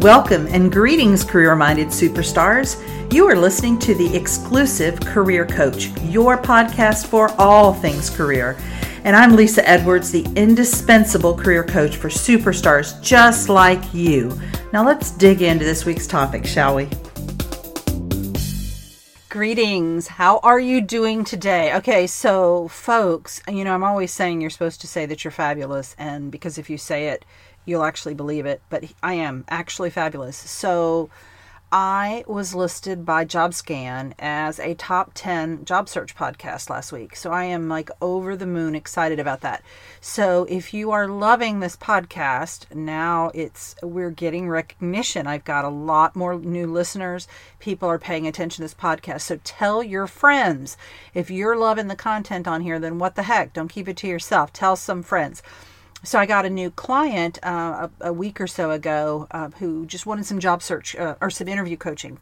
Welcome and greetings, career minded superstars. You are listening to the exclusive Career Coach, your podcast for all things career. And I'm Lesa Edwards, the indispensable career coach for superstars just like you. Now let's dig into this week's topic, shall we? Greetings. How are you doing today? Okay, so folks, you know, I'm always saying you're supposed to say that you're fabulous, and because if you say it, you'll actually believe it, but I am actually fabulous. So I was listed by JobScan as a top 10 job search podcast last week. So I am like over the moon excited about that. So if you are loving this podcast, now it's we're getting recognition. I've got a lot more new listeners. People are paying attention to this podcast. So tell your friends. If you're loving the content on here, then what the heck? Don't keep it to yourself. Tell some friends so I got a new client uh, a, a, week or so ago uh, who just wanted some job search uh, or some interview coaching,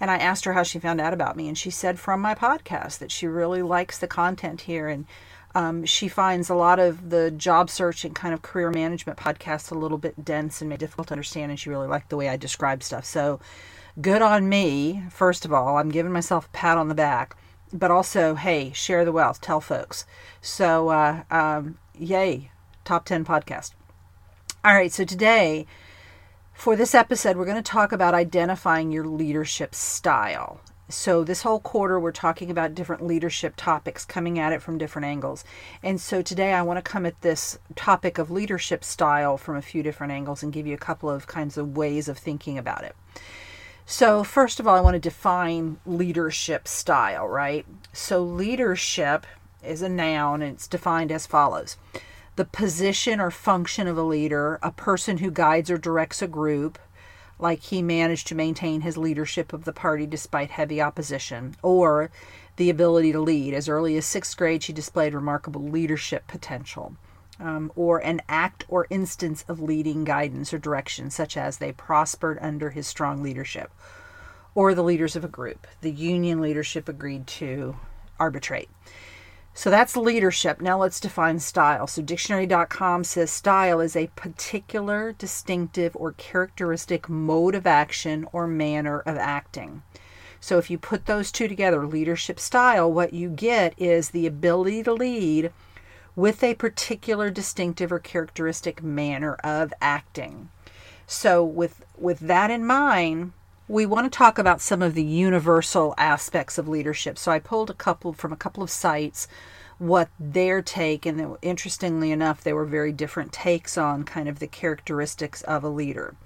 and I asked her how she found out about me, and she said from my podcast that she really likes the content here, and um, she finds a lot of the job search and kind of career management podcasts a little bit dense and difficult to understand, and she really liked the way I describe stuff. So, good on me. First of all, I'm giving myself a pat on the back, but also, hey, share the wealth, tell folks. So, uh, um, yay top 10 podcast. All right, so today, for this episode, we're going to talk about identifying your leadership style. So, this whole quarter, we're talking about different leadership topics, coming at it from different angles. And so, today, I want to come at this topic of leadership style from a few different angles and give you a couple of kinds of ways of thinking about it. So, first of all, I want to define leadership style, right? So, leadership is a noun and it's defined as follows the position or function of a leader, a person who guides or directs a group, like he managed to maintain his leadership of the party despite heavy opposition, or the ability to lead. As early as sixth grade, she displayed remarkable leadership potential. Um, or an act or instance of leading guidance or direction, such as they prospered under his strong leadership. Or the leaders of a group. The union leadership agreed to arbitrate. So that's leadership. Now let's define style. So dictionary.com says style is a particular, distinctive, or characteristic mode of action or manner of acting. So if you put those two together, leadership style, what you get is the ability to lead with a particular distinctive or characteristic manner of acting. So with with that in mind, we want to talk about some of the universal aspects of leadership. So I pulled a couple from a couple of sites what their take and interestingly enough there were very different takes on kind of the characteristics of a leader.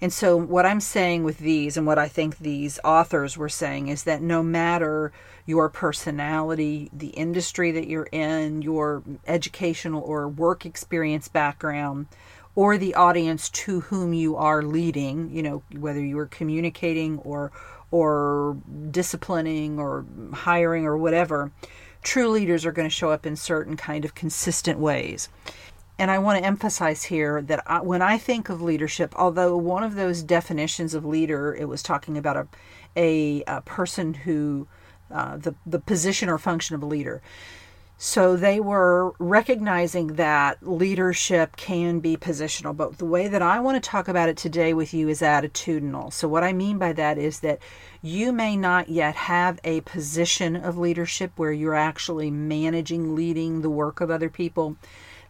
And so what I'm saying with these and what I think these authors were saying is that no matter your personality, the industry that you're in, your educational or work experience background, or the audience to whom you are leading, you know, whether you are communicating or or disciplining or hiring or whatever, true leaders are going to show up in certain kind of consistent ways. And I want to emphasize here that I, when I think of leadership, although one of those definitions of leader, it was talking about a, a, a person who, uh, the, the position or function of a leader. So they were recognizing that leadership can be positional, but the way that I want to talk about it today with you is attitudinal. So, what I mean by that is that you may not yet have a position of leadership where you're actually managing, leading the work of other people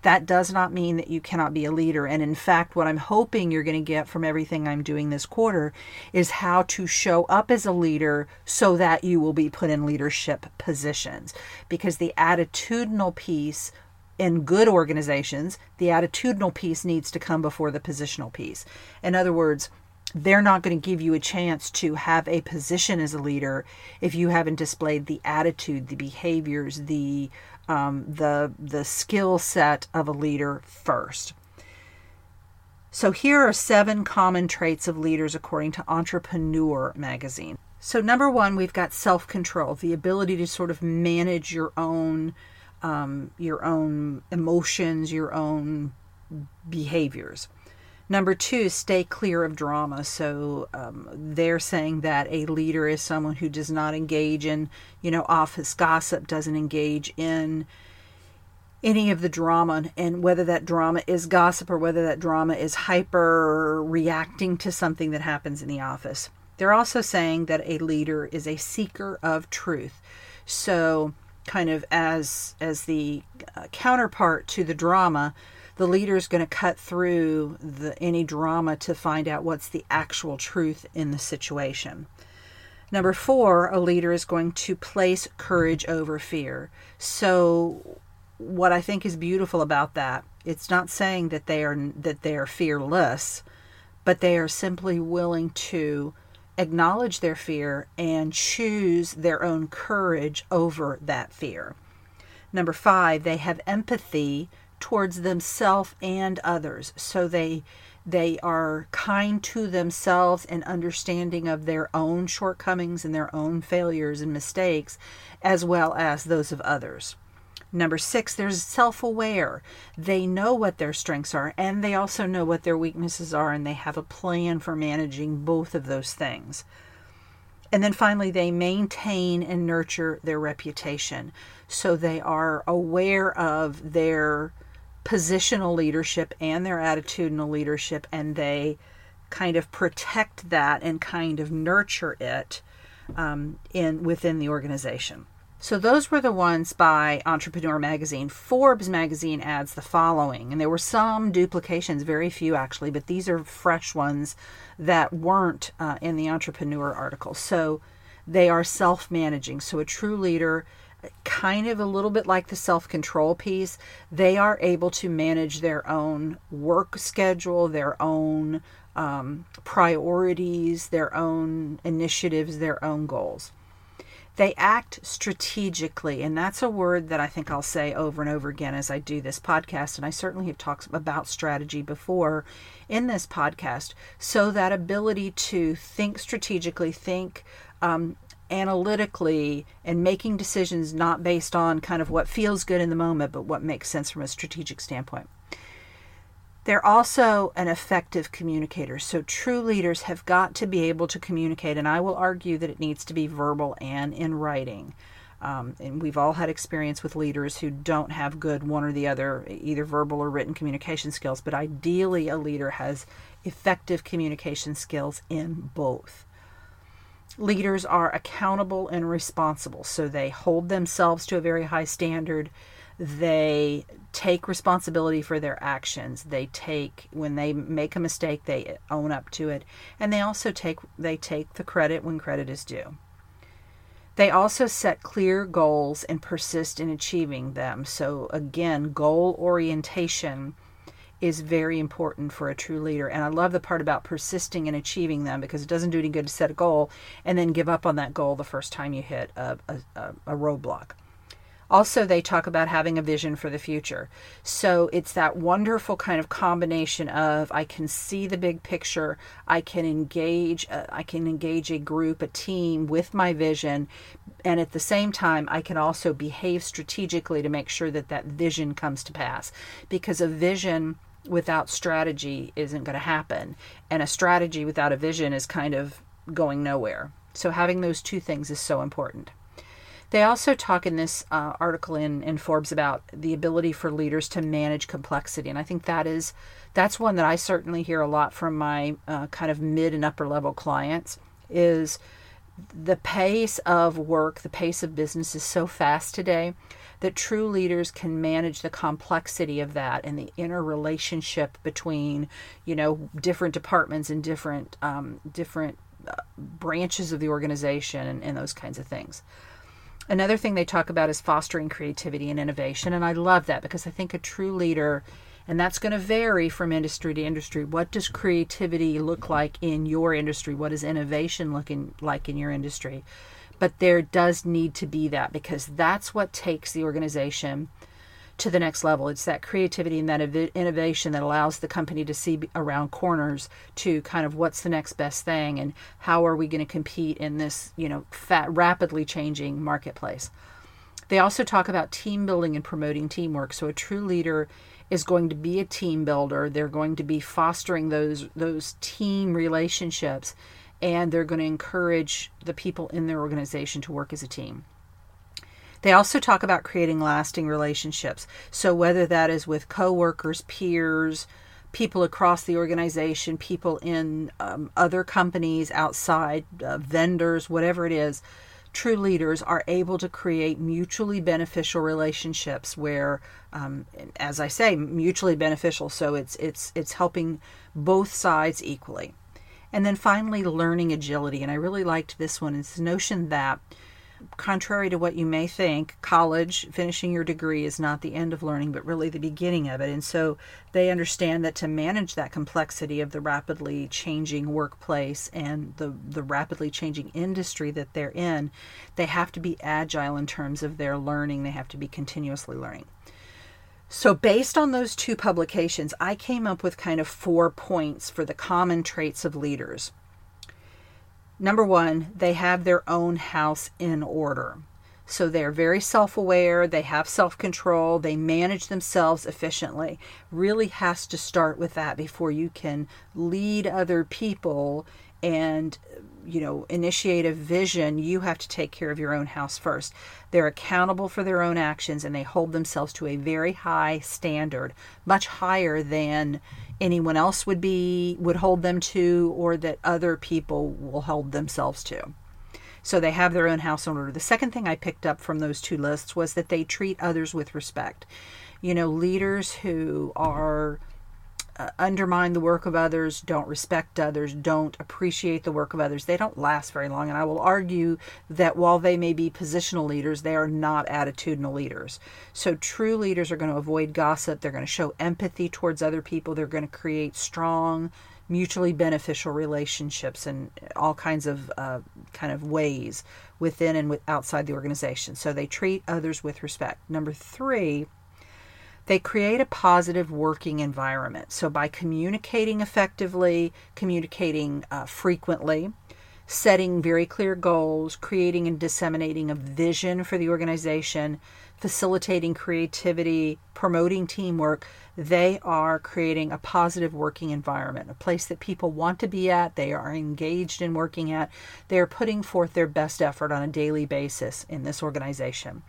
that does not mean that you cannot be a leader. And in fact, what I'm hoping you're going to get from everything I'm doing this quarter is how to show up as a leader so that you will be put in leadership positions. Because the attitudinal piece in good organizations, the attitudinal piece needs to come before the positional piece. In other words, they're not going to give you a chance to have a position as a leader if you haven't displayed the attitude, the behaviors, the um, the the skill set of a leader first. So here are seven common traits of leaders according to Entrepreneur magazine. So number one, we've got self-control, the ability to sort of manage your own um, your own emotions, your own behaviors. Number two, stay clear of drama. So um, they're saying that a leader is someone who does not engage in, you know, office gossip, doesn't engage in any of the drama and whether that drama is gossip or whether that drama is hyper reacting to something that happens in the office. They're also saying that a leader is a seeker of truth. So, kind of as as the uh, counterpart to the drama, the leader is going to cut through the any drama to find out what's the actual truth in the situation. Number 4, a leader is going to place courage over fear. So what I think is beautiful about that, it's not saying that they are that they are fearless, but they are simply willing to acknowledge their fear and choose their own courage over that fear. Number 5, they have empathy towards themselves and others. So they they are kind to themselves and understanding of their own shortcomings and their own failures and mistakes as well as those of others. Number six, they're self aware. They know what their strengths are and they also know what their weaknesses are, and they have a plan for managing both of those things. And then finally, they maintain and nurture their reputation. So they are aware of their positional leadership and their attitudinal leadership, and they kind of protect that and kind of nurture it um, in within the organization. So those were the ones by Entrepreneur Magazine. Forbes Magazine adds the following, and there were some duplications, very few actually, but these are fresh ones that weren't uh, in the Entrepreneur article. So they are self managing. So a true leader, kind of a little bit like the self control piece, they are able to manage their own work schedule, their own um, priorities, their own initiatives, their own goals. They act strategically, and that's a word that I think I'll say over and over again as I do this podcast. And I certainly have talked about strategy before in this podcast. So, that ability to think strategically, think um, analytically, and making decisions not based on kind of what feels good in the moment, but what makes sense from a strategic standpoint. They're also an effective communicator. So, true leaders have got to be able to communicate, and I will argue that it needs to be verbal and in writing. Um, and we've all had experience with leaders who don't have good one or the other, either verbal or written communication skills, but ideally, a leader has effective communication skills in both. Leaders are accountable and responsible, so they hold themselves to a very high standard. They take responsibility for their actions. They take when they make a mistake they own up to it. And they also take they take the credit when credit is due. They also set clear goals and persist in achieving them. So again goal orientation is very important for a true leader and i love the part about persisting and achieving them because it doesn't do any good to set a goal and then give up on that goal the first time you hit a, a, a roadblock also, they talk about having a vision for the future. So it's that wonderful kind of combination of I can see the big picture, I can engage, uh, I can engage a group, a team with my vision, and at the same time, I can also behave strategically to make sure that that vision comes to pass. Because a vision without strategy isn't going to happen, and a strategy without a vision is kind of going nowhere. So having those two things is so important. They also talk in this uh, article in, in Forbes about the ability for leaders to manage complexity, and I think that is that's one that I certainly hear a lot from my uh, kind of mid and upper level clients is the pace of work, the pace of business is so fast today that true leaders can manage the complexity of that and the interrelationship between, you know, different departments and different um, different uh, branches of the organization and, and those kinds of things. Another thing they talk about is fostering creativity and innovation. And I love that because I think a true leader, and that's going to vary from industry to industry. What does creativity look like in your industry? What is innovation looking like in your industry? But there does need to be that because that's what takes the organization to the next level. It's that creativity and that innovation that allows the company to see around corners to kind of what's the next best thing and how are we going to compete in this, you know, fat, rapidly changing marketplace. They also talk about team building and promoting teamwork. So a true leader is going to be a team builder. They're going to be fostering those those team relationships and they're going to encourage the people in their organization to work as a team. They also talk about creating lasting relationships. So, whether that is with coworkers, peers, people across the organization, people in um, other companies outside, uh, vendors, whatever it is, true leaders are able to create mutually beneficial relationships where, um, as I say, mutually beneficial. So it's it's it's helping both sides equally. And then finally, learning agility. And I really liked this one. It's the notion that contrary to what you may think, college, finishing your degree is not the end of learning, but really the beginning of it. And so they understand that to manage that complexity of the rapidly changing workplace and the, the rapidly changing industry that they're in, they have to be agile in terms of their learning. They have to be continuously learning. So, based on those two publications, I came up with kind of four points for the common traits of leaders. Number one, they have their own house in order. So they're very self aware, they have self control, they manage themselves efficiently. Really has to start with that before you can lead other people and you know initiate a vision you have to take care of your own house first they're accountable for their own actions and they hold themselves to a very high standard much higher than anyone else would be would hold them to or that other people will hold themselves to. So they have their own house in order. The second thing I picked up from those two lists was that they treat others with respect. You know, leaders who are undermine the work of others, don't respect others, don't appreciate the work of others, they don't last very long. And I will argue that while they may be positional leaders, they are not attitudinal leaders. So true leaders are going to avoid gossip, they're going to show empathy towards other people, they're going to create strong, mutually beneficial relationships in all kinds of uh, kind of ways within and with outside the organization. So they treat others with respect. Number three, they create a positive working environment. So, by communicating effectively, communicating uh, frequently, setting very clear goals, creating and disseminating a vision for the organization, facilitating creativity, promoting teamwork, they are creating a positive working environment, a place that people want to be at, they are engaged in working at, they are putting forth their best effort on a daily basis in this organization.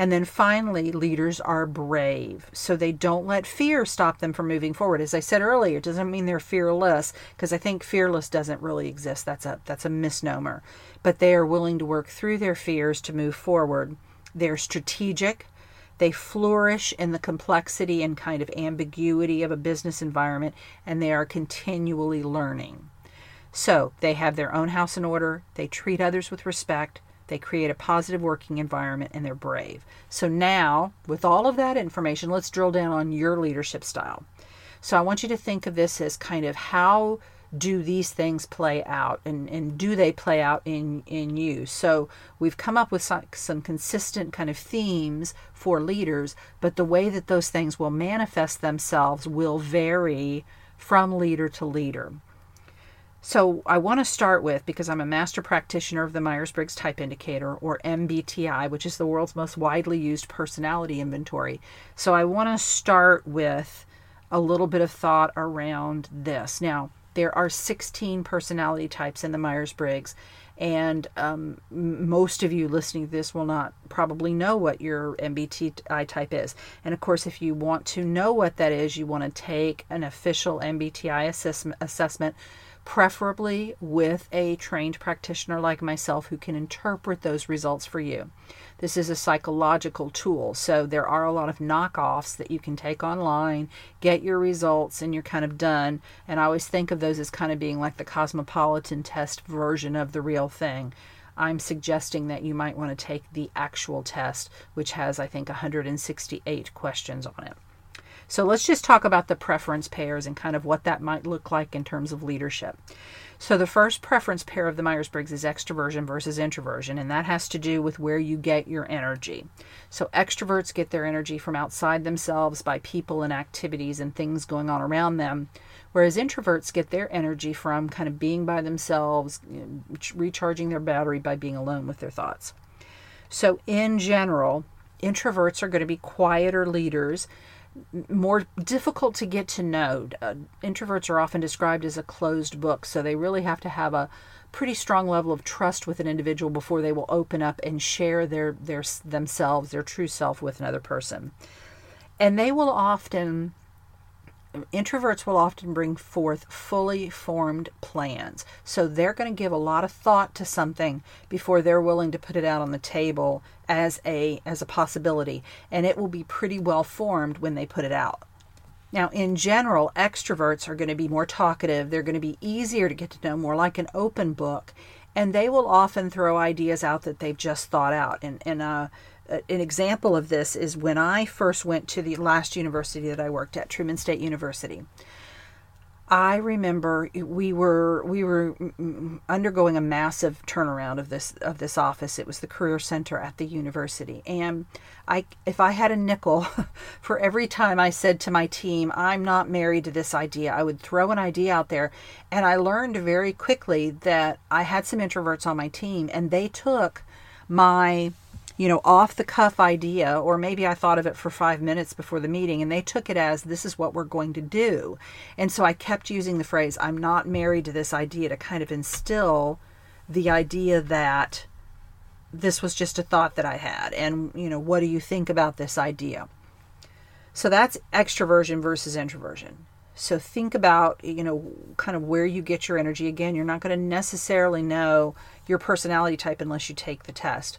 And then finally, leaders are brave. So they don't let fear stop them from moving forward. As I said earlier, it doesn't mean they're fearless because I think fearless doesn't really exist. That's a that's a misnomer. But they are willing to work through their fears to move forward. They're strategic. They flourish in the complexity and kind of ambiguity of a business environment and they are continually learning. So, they have their own house in order, they treat others with respect, they create a positive working environment and they're brave. So now, with all of that information, let's drill down on your leadership style. So I want you to think of this as kind of how do these things play out and, and do they play out in, in you? So we've come up with some, some consistent kind of themes for leaders, but the way that those things will manifest themselves will vary from leader to leader. So I want to start with because I'm a master practitioner of the Myers-Briggs Type Indicator or MBTI, which is the world's most widely used personality inventory. So I want to start with a little bit of thought around this. Now, there are 16 personality types in the Myers-Briggs and um, most of you listening to this will not probably know what your MBTI type is. And of course, if you want to know what that is, you want to take an official MBTI assessment preferably with a trained practitioner like myself who can interpret those results for you. This is a psychological tool, so there are a lot of knockoffs that you can take online, get your results, and you're kind of done. And I always think of those as kind of being like the cosmopolitan test version of the real thing. I'm suggesting that you might want to take the actual test, which has, I think, 168 questions on it. So let's just talk about the preference pairs and kind of what that might look like in terms of leadership. So the first preference pair of the Myers-Briggs is extroversion versus introversion, and that has to do with where you get your energy. So extroverts get their energy from outside themselves by people and activities and things going on around them, whereas introverts get their energy from kind of being by themselves, recharging their battery by being alone with their thoughts. So in general, introverts are going to be quieter leaders more difficult to get to know. Uh, introverts are often described as a closed book, so they really have to have a pretty strong level of trust with an individual before they will open up and share their their themselves, their true self with another person. And they will often introverts will often bring forth fully formed plans. So they're going to give a lot of thought to something before they're willing to put it out on the table as a as a possibility, and it will be pretty well formed when they put it out. Now, in general, extroverts are going to be more talkative. They're going to be easier to get to know, more like an open book, and they will often throw ideas out that they've just thought out. And, and uh, an example of this is when I first went to the last university that I worked at, Truman State University. I remember we were we were undergoing a massive turnaround of this of this office. It was the career center at the university, and I if I had a nickel for every time I said to my team, "I'm not married to this idea," I would throw an idea out there, and I learned very quickly that I had some introverts on my team, and they took my you know, off the cuff idea, or maybe I thought of it for five minutes before the meeting and they took it as this is what we're going to do. And so I kept using the phrase, I'm not married to this idea to kind of instill the idea that this was just a thought that I had. And, you know, what do you think about this idea? So that's extroversion versus introversion. So think about, you know, kind of where you get your energy. Again, you're not going to necessarily know your personality type unless you take the test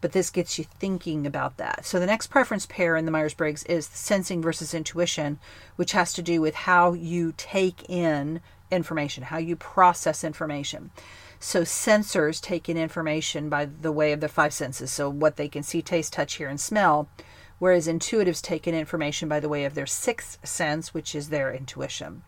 but this gets you thinking about that. So the next preference pair in the Myers Briggs is sensing versus intuition, which has to do with how you take in information, how you process information. So sensors take in information by the way of the five senses, so what they can see, taste, touch, hear, and smell, whereas intuitives take in information by the way of their sixth sense, which is their intuition.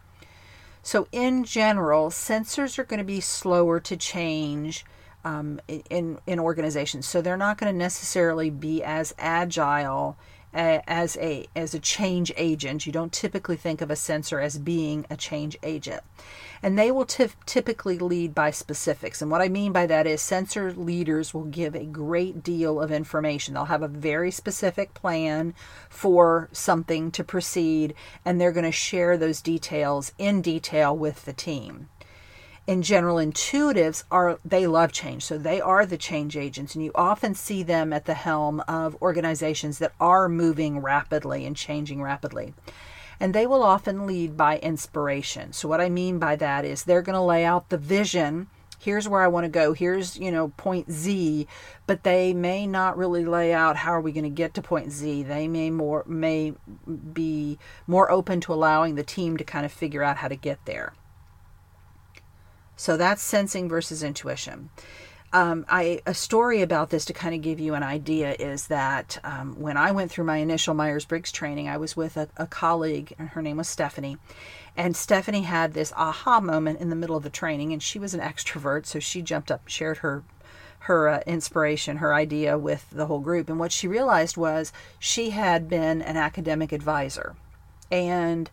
So in general, sensors are going to be slower to change um, in in organizations. So they're not going to necessarily be as agile as a as a change agent. You don't typically think of a sensor as being a change agent. And they will t- typically lead by specifics. And what I mean by that is sensor leaders will give a great deal of information. They'll have a very specific plan for something to proceed, and they're going to share those details in detail with the team in general intuitives are they love change. So they are the change agents and you often see them at the helm of organizations that are moving rapidly and changing rapidly. And they will often lead by inspiration. So what i mean by that is they're going to lay out the vision here's where i want to go. Here's you know point z but they may not really lay out how are we going to get to point z. They may more may be more open to allowing the team to kind of figure out how to get there so that's sensing versus intuition. Um, I a story about this to kind of give you an idea is that um, when I went through my initial Myers Briggs training, I was with a, a colleague, and her name was Stephanie, and Stephanie had this aha moment in the middle of the training, and she was an extrovert, so she jumped up, shared her her uh, inspiration, her idea with the whole group, and what she realized was she had been an academic advisor, and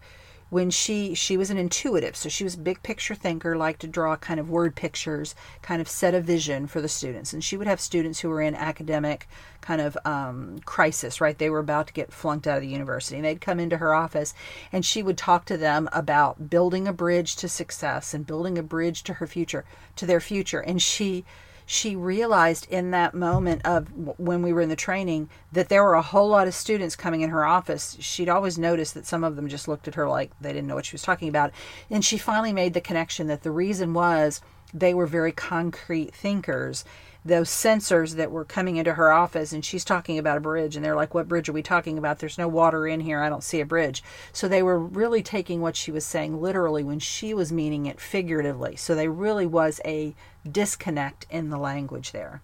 when she she was an intuitive so she was a big picture thinker liked to draw kind of word pictures kind of set a vision for the students. And she would have students who were in academic kind of um, crisis right? They were about to get flunked out of the university. And they'd come into her office and she would talk to them about building a bridge to success and building a bridge to her future to their future. And she she realized in that moment of when we were in the training that there were a whole lot of students coming in her office. She'd always noticed that some of them just looked at her like they didn't know what she was talking about. And she finally made the connection that the reason was they were very concrete thinkers those sensors that were coming into her office and she's talking about a bridge and they're like what bridge are we talking about? There's no water in here. I don't see a bridge. So they were really taking what she was saying literally when she was meaning it figuratively. So there really was a disconnect in the language there.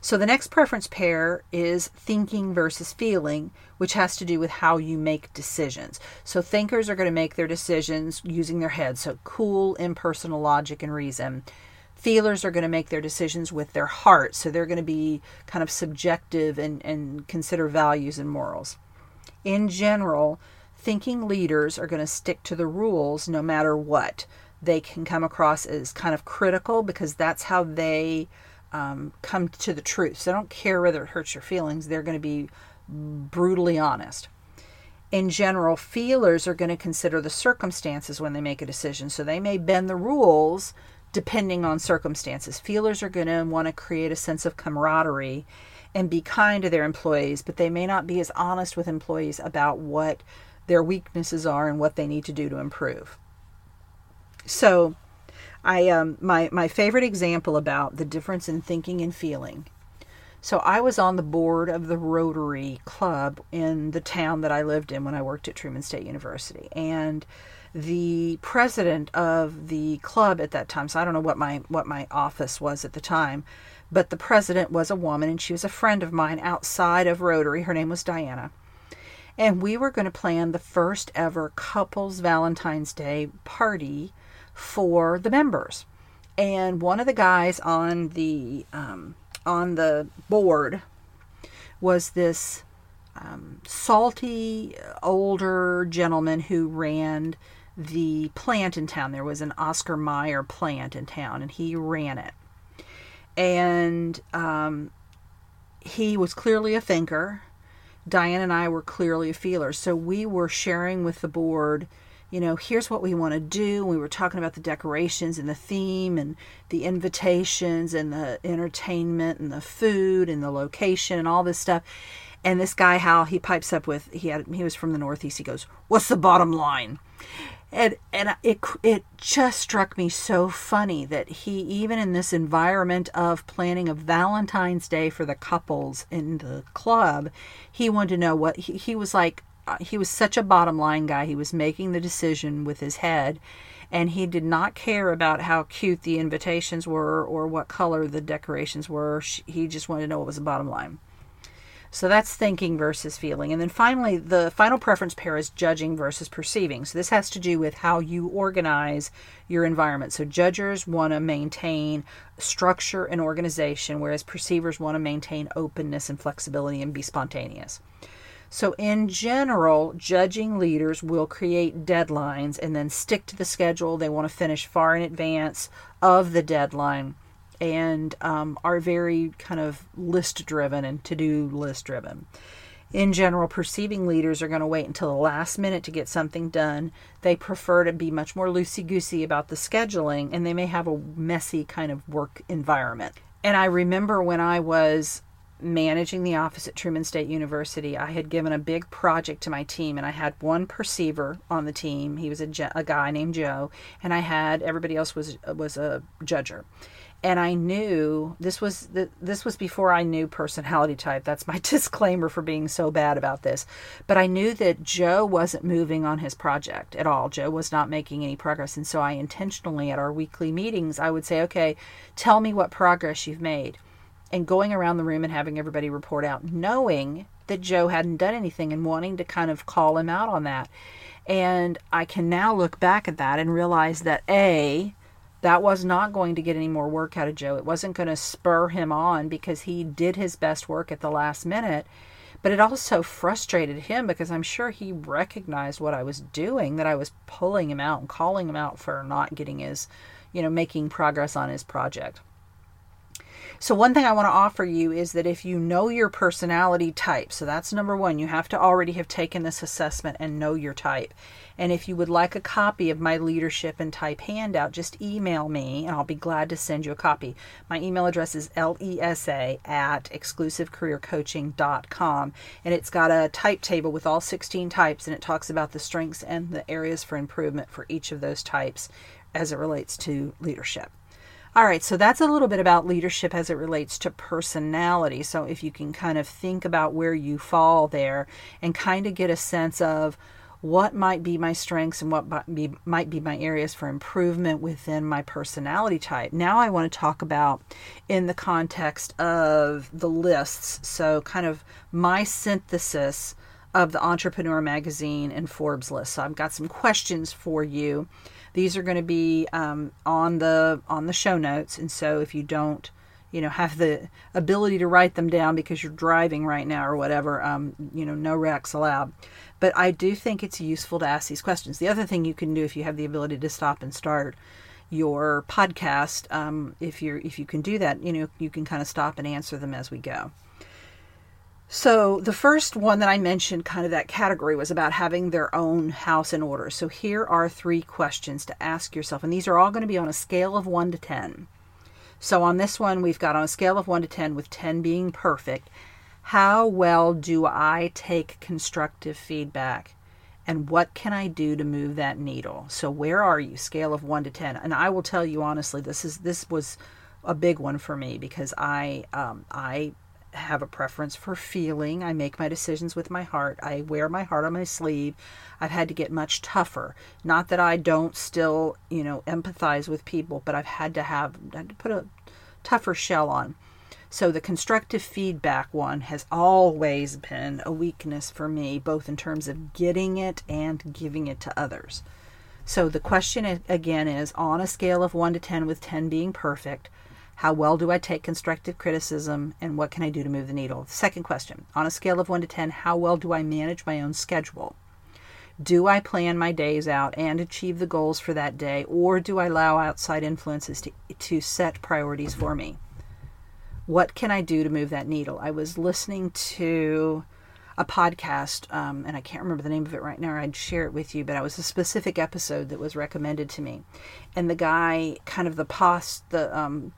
So the next preference pair is thinking versus feeling, which has to do with how you make decisions. So thinkers are going to make their decisions using their head, so cool, impersonal logic and reason feelers are going to make their decisions with their heart. So they're going to be kind of subjective and, and consider values and morals. In general, thinking leaders are going to stick to the rules no matter what. They can come across as kind of critical because that's how they um, come to the truth. So they don't care whether it hurts your feelings, they're going to be brutally honest In general, feelers are going to consider the circumstances when they make a decision. So they may bend the rules depending on circumstances. Feelers are going to want to create a sense of camaraderie and be kind to their employees, but they may not be as honest with employees about what their weaknesses are and what they need to do to improve. So, I um, my my favorite example about the difference in thinking and feeling. So I was on the board of the Rotary Club in the town that I lived in when I worked at Truman State University, and the president of the club at that time. So I don't know what my what my office was at the time, but the president was a woman, and she was a friend of mine outside of Rotary. Her name was Diana and we were going to plan the first ever couples Valentine's Day party for the members. And one of the guys on the um, on the board was this um, salty older gentleman who ran the plant in town. There was an Oscar Mayer plant in town, and he ran it. And um, he was clearly a thinker. Diane and I were clearly a feeler. So we were sharing with the board you know, here's what we want to do. We were talking about the decorations and the theme and the invitations and the entertainment and the food and the location and all this stuff. And this guy, Hal, he pipes up with he had he was from the Northeast. He goes, "What's the bottom line?" And and it it just struck me so funny that he even in this environment of planning a Valentine's Day for the couples in the club, he wanted to know what he, he was like uh, he was such a bottom line guy. He was making the decision with his head, and he did not care about how cute the invitations were or what color the decorations were. He just wanted to know what was the bottom line. So that's thinking versus feeling. And then finally, the final preference pair is judging versus perceiving. So this has to do with how you organize your environment. So judgers want to maintain structure and organization, whereas perceivers want to maintain openness and flexibility and be spontaneous. So, in general, judging leaders will create deadlines and then stick to the schedule. They want to finish far in advance of the deadline and um, are very kind of list driven and to do list driven. In general, perceiving leaders are going to wait until the last minute to get something done. They prefer to be much more loosey goosey about the scheduling and they may have a messy kind of work environment. And I remember when I was managing the office at Truman State University, I had given a big project to my team, and I had one perceiver on the team. He was a, a guy named Joe, and I had everybody else was was a judger. And I knew this was the, this was before I knew personality type. That's my disclaimer for being so bad about this. But I knew that Joe wasn't moving on his project at all. Joe was not making any progress, and so I intentionally at our weekly meetings I would say, "Okay, tell me what progress you've made." and going around the room and having everybody report out, knowing that Joe hadn't done anything and wanting to kind of call him out on that. And I can now look back at that and realize that A, that was not going to get any more work out of Joe. It wasn't going to spur him on because he did his best work at the last minute. But it also frustrated him because I'm sure he recognized what I was doing, that I was pulling him out and calling him out for not getting his, you know, making progress on his project. So, one thing I want to offer you is that if you know your personality type, so that's number one, you have to already have taken this assessment and know your type. And if you would like a copy of my leadership and type handout, just email me and I'll be glad to send you a copy. My email address is lesa at exclusivecareercoaching.com and it's got a type table with all 16 types and it talks about the strengths and the areas for improvement for each of those types as it relates to leadership. All right, so that's a little bit about leadership as it relates to personality. So if you can kind of think about where you fall there and kind of get a sense of what might be my strengths and what might be, might be my areas for improvement within my personality type. Now I want to talk about in the context of the lists. So kind of my synthesis of the Entrepreneur Magazine and Forbes list. So I've got some questions for you these are going to be um, on the on the show notes, and so if you don't, you know, have the ability to write them down because you're driving right now or whatever, um, you know, no racks allowed. But I do think it's useful to ask these questions. The other thing you can do if you have the ability to stop and start your podcast, um, if you're if you can do that, you know, you can kind of stop and answer them as we go. So, the first one that I mentioned, kind of that category, was about having their own house in order. So, here are three questions to ask yourself, and these are all going to be on a scale of 1 to 10. So, on this one, we've got on a scale of 1 to 10, with 10 being perfect, how well do I take constructive feedback? And what can I do to move that needle? So, where are you? Scale of 1 to 10. And I will tell you honestly, this is this was a big one for me because I um, I have a preference for feeling. I make my decisions with my heart. I wear my heart on my sleeve. I've had to get much tougher. Not that I don't still, you know, empathize with people, but I've had to have had to put a tougher shell on. So the constructive feedback one has always been a weakness for me, both in terms of getting it and giving it to others. So the question again is on a scale of 1 to 10 with 10 being perfect, how well do I take constructive criticism and what can I do to move the needle? Second question On a scale of 1 to 10, how well do I manage my own schedule? Do I plan my days out and achieve the goals for that day, or do I allow outside influences to, to set priorities for me? What can I do to move that needle? I was listening to a podcast, um, and I can't remember the name of it right now. I'd share it with you, but it was a specific episode that was recommended to me, and the guy, kind of the post, the um,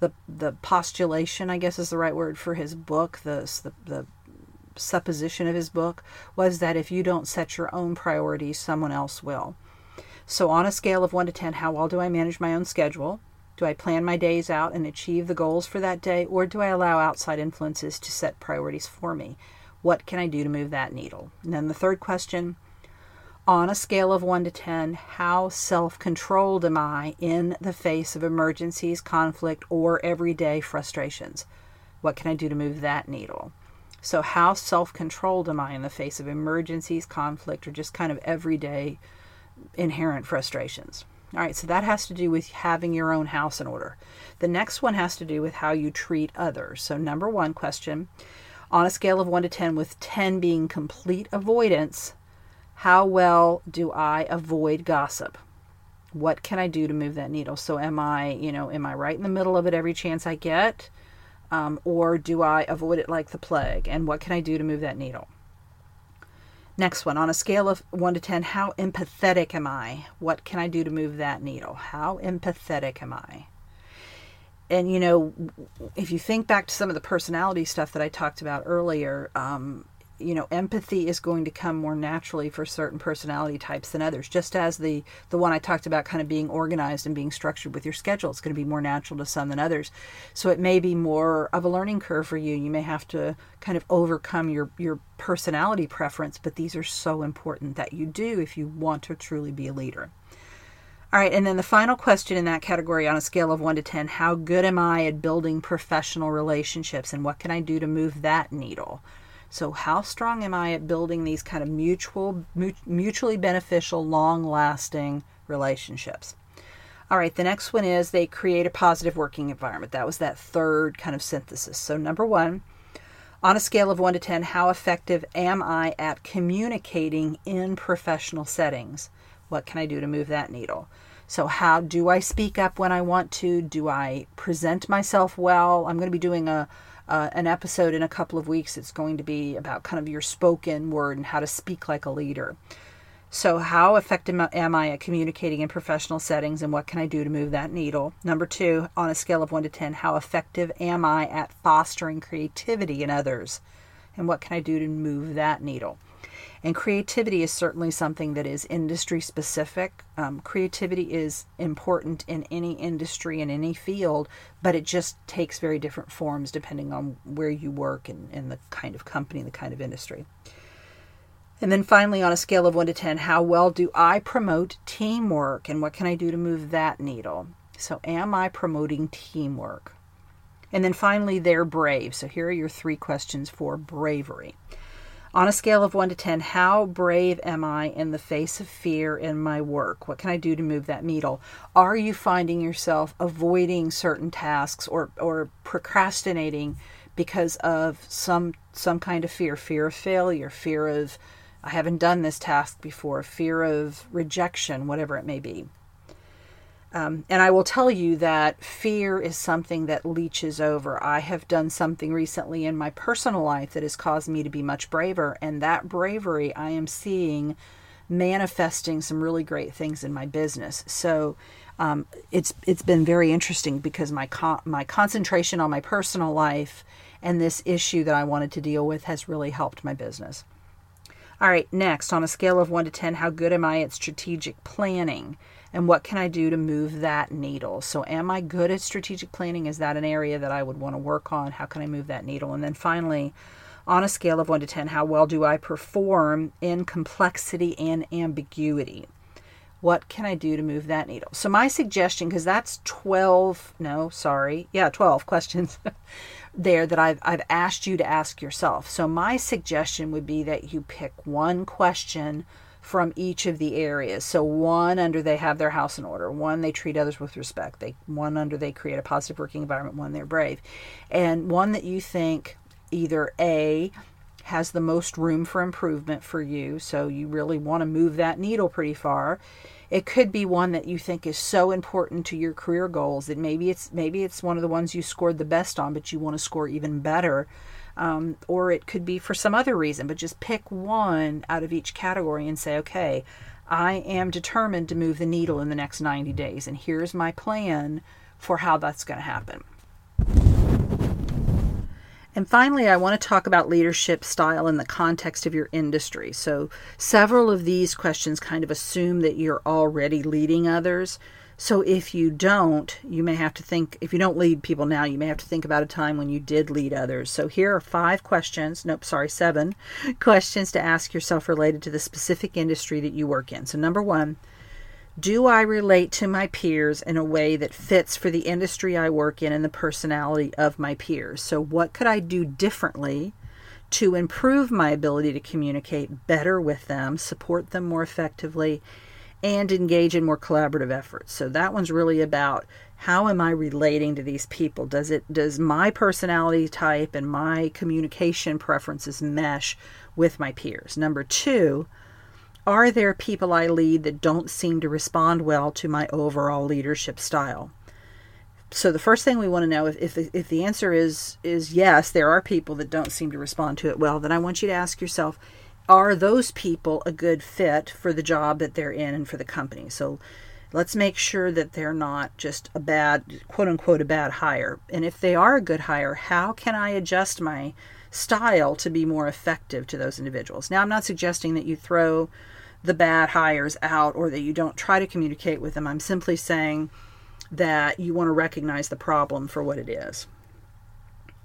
the the postulation, I guess is the right word for his book, the the, the supposition of his book was that if you don't set your own priorities, someone else will. So, on a scale of 1 to 10, how well do I manage my own schedule? Do I plan my days out and achieve the goals for that day, or do I allow outside influences to set priorities for me? What can I do to move that needle? And then the third question on a scale of 1 to 10, how self controlled am I in the face of emergencies, conflict, or everyday frustrations? What can I do to move that needle? So, how self controlled am I in the face of emergencies, conflict, or just kind of everyday inherent frustrations? All right, so that has to do with having your own house in order. The next one has to do with how you treat others. So, number one question on a scale of 1 to 10, with 10 being complete avoidance, how well do I avoid gossip? What can I do to move that needle? So am I, you know, am I right in the middle of it every chance I get? Um, or do I avoid it like the plague? And what can I do to move that needle? Next one, on a scale of 1 to 10, how empathetic am I? What can I do to move that needle? How empathetic am I? And, you know, if you think back to some of the personality stuff that I talked about earlier, um, you know empathy is going to come more naturally for certain personality types than others just as the the one i talked about kind of being organized and being structured with your schedule it's going to be more natural to some than others. So it may be more of a learning curve for you. You may have to kind of overcome your your personality preference but these are so important that you do if you want to truly be a leader. All right, and then the final question in that category on a scale of 1 to 10 how good am I at building professional relationships and what can I do to move that needle? So, how strong am I at building these kind of mutual, mutually beneficial, long lasting relationships? All right, the next one is they create a positive working environment. That was that third kind of synthesis. So, number one, on a scale of 1 to 10, how effective am I at communicating in professional settings? What can I do to move that needle? So, how do I speak up when I want to? Do I present myself well? I'm going to be doing a uh, an episode in a couple of weeks. It's going to be about kind of your spoken word and how to speak like a leader. So, how effective am I at communicating in professional settings and what can I do to move that needle? Number two, on a scale of one to 10, how effective am I at fostering creativity in others? And what can I do to move that needle? And creativity is certainly something that is industry specific. Um, creativity is important in any industry, in any field, but it just takes very different forms depending on where you work and, and the kind of company, the kind of industry. And then finally, on a scale of 1 to 10, how well do I promote teamwork and what can I do to move that needle? So, am I promoting teamwork? And then finally, they're brave. So, here are your three questions for bravery. On a scale of 1 to 10, how brave am I in the face of fear in my work? What can I do to move that needle? Are you finding yourself avoiding certain tasks or, or procrastinating because of some some kind of fear, fear of failure, fear of I haven't done this task before, fear of rejection, whatever it may be. Um, and I will tell you that fear is something that leeches over. I have done something recently in my personal life that has caused me to be much braver, and that bravery I am seeing manifesting some really great things in my business. So um, it's it's been very interesting because my con- my concentration on my personal life and this issue that I wanted to deal with has really helped my business. All right, next on a scale of one to ten, how good am I at strategic planning? And what can I do to move that needle? So, am I good at strategic planning? Is that an area that I would want to work on? How can I move that needle? And then finally, on a scale of 1 to 10, how well do I perform in complexity and ambiguity? What can I do to move that needle? So, my suggestion, because that's 12, no, sorry, yeah, 12 questions there that I've, I've asked you to ask yourself. So, my suggestion would be that you pick one question from each of the areas. So one under they have their house in order, one they treat others with respect, they one under they create a positive working environment, one they're brave. And one that you think either A has the most room for improvement for you, so you really want to move that needle pretty far. It could be one that you think is so important to your career goals that maybe it's maybe it's one of the ones you scored the best on, but you want to score even better um, or it could be for some other reason, but just pick one out of each category and say, okay, I am determined to move the needle in the next 90 days, and here's my plan for how that's going to happen. And finally, I want to talk about leadership style in the context of your industry. So, several of these questions kind of assume that you're already leading others. So if you don't, you may have to think, if you don't lead people now, you may have to think about a time when you did lead others. So here are five questions, nope, sorry, seven questions to ask yourself related to the specific industry that you work in. So number one, do I relate to my peers in a way that fits for the industry I work in and the personality of my peers? So what could I do differently to improve my ability to communicate better with them, support them more effectively, and engage in more collaborative efforts. So that one's really about how am I relating to these people? Does it does my personality type and my communication preferences mesh with my peers? Number 2, are there people I lead that don't seem to respond well to my overall leadership style? So the first thing we want to know if, if, if the answer is is yes, there are people that don't seem to respond to it well, then I want you to ask yourself, are those people a good fit for the job that they're in and for the company? So let's make sure that they're not just a bad, quote unquote, a bad hire. And if they are a good hire, how can I adjust my style to be more effective to those individuals? Now, I'm not suggesting that you throw the bad hires out or that you don't try to communicate with them. I'm simply saying that you want to recognize the problem for what it is.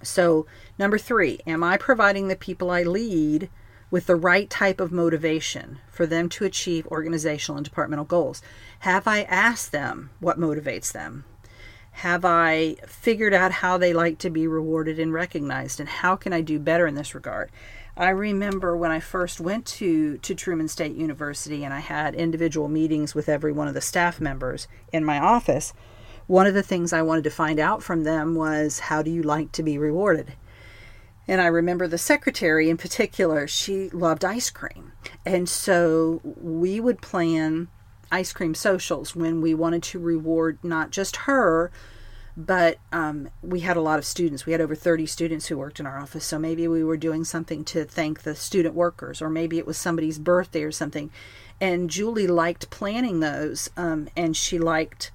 So, number three, am I providing the people I lead? With the right type of motivation for them to achieve organizational and departmental goals? Have I asked them what motivates them? Have I figured out how they like to be rewarded and recognized? And how can I do better in this regard? I remember when I first went to, to Truman State University and I had individual meetings with every one of the staff members in my office. One of the things I wanted to find out from them was how do you like to be rewarded? And I remember the secretary in particular, she loved ice cream. And so we would plan ice cream socials when we wanted to reward not just her, but um, we had a lot of students. We had over 30 students who worked in our office. So maybe we were doing something to thank the student workers, or maybe it was somebody's birthday or something. And Julie liked planning those, um, and she liked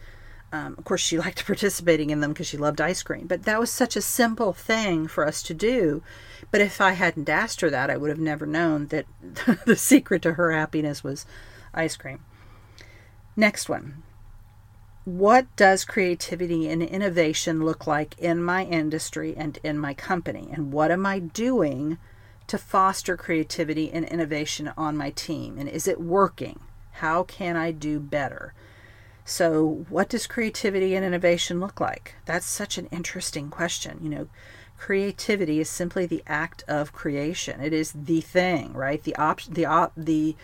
um, of course, she liked participating in them because she loved ice cream, but that was such a simple thing for us to do. But if I hadn't asked her that, I would have never known that the secret to her happiness was ice cream. Next one. What does creativity and innovation look like in my industry and in my company? And what am I doing to foster creativity and innovation on my team? And is it working? How can I do better? So, what does creativity and innovation look like? That's such an interesting question. You know, creativity is simply the act of creation. It is the thing, right? The op- the op- the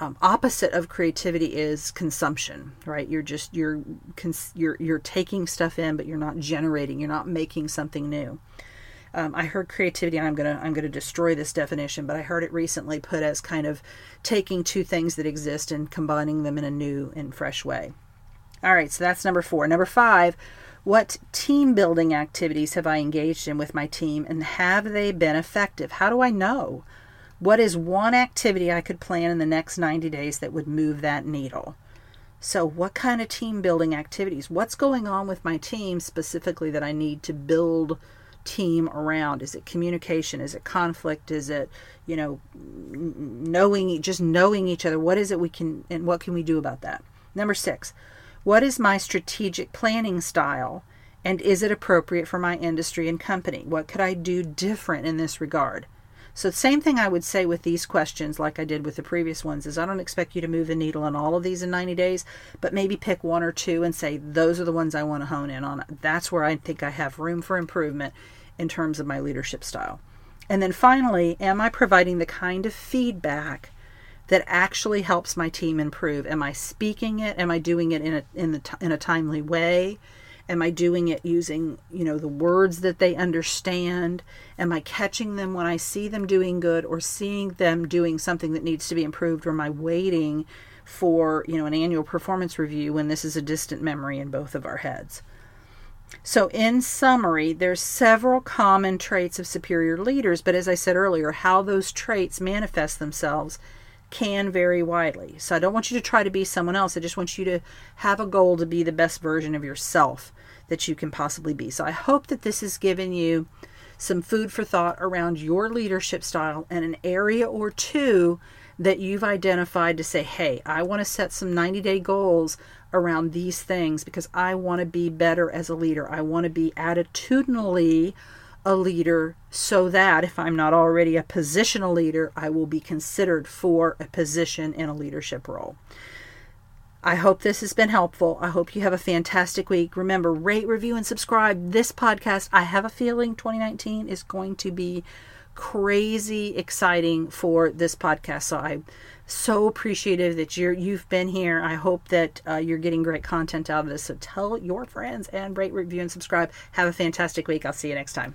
um, opposite of creativity is consumption, right? You're just you're cons- you're you're taking stuff in, but you're not generating. You're not making something new. Um, I heard creativity, and I'm gonna I'm gonna destroy this definition, but I heard it recently put as kind of taking two things that exist and combining them in a new and fresh way. All right, so that's number four. Number five, what team building activities have I engaged in with my team and have they been effective? How do I know? What is one activity I could plan in the next 90 days that would move that needle? So, what kind of team building activities? What's going on with my team specifically that I need to build team around? Is it communication? Is it conflict? Is it, you know, knowing just knowing each other? What is it we can and what can we do about that? Number 6. What is my strategic planning style and is it appropriate for my industry and company? What could I do different in this regard? So, the same thing I would say with these questions, like I did with the previous ones, is I don't expect you to move the needle on all of these in 90 days, but maybe pick one or two and say, those are the ones I want to hone in on. That's where I think I have room for improvement in terms of my leadership style. And then finally, am I providing the kind of feedback that actually helps my team improve? Am I speaking it? Am I doing it in a in the in a timely way? Am I doing it using, you know, the words that they understand? Am I catching them when I see them doing good or seeing them doing something that needs to be improved or am I waiting for, you know, an annual performance review when this is a distant memory in both of our heads? So, in summary, there's several common traits of superior leaders, but as I said earlier, how those traits manifest themselves can vary widely. So, I don't want you to try to be someone else. I just want you to have a goal to be the best version of yourself that you can possibly be. So I hope that this has given you some food for thought around your leadership style and an area or two that you've identified to say, hey, I want to set some 90 day goals around these things because I want to be better as a leader. I want to be attitudinally a leader so that if I'm not already a positional leader, I will be considered for a position in a leadership role. I hope this has been helpful. I hope you have a fantastic week. Remember, rate, review, and subscribe. This podcast, I have a feeling 2019 is going to be crazy exciting for this podcast. So I'm so appreciative that you're you've been here. I hope that uh, you're getting great content out of this. So tell your friends and rate, review, and subscribe. Have a fantastic week. I'll see you next time.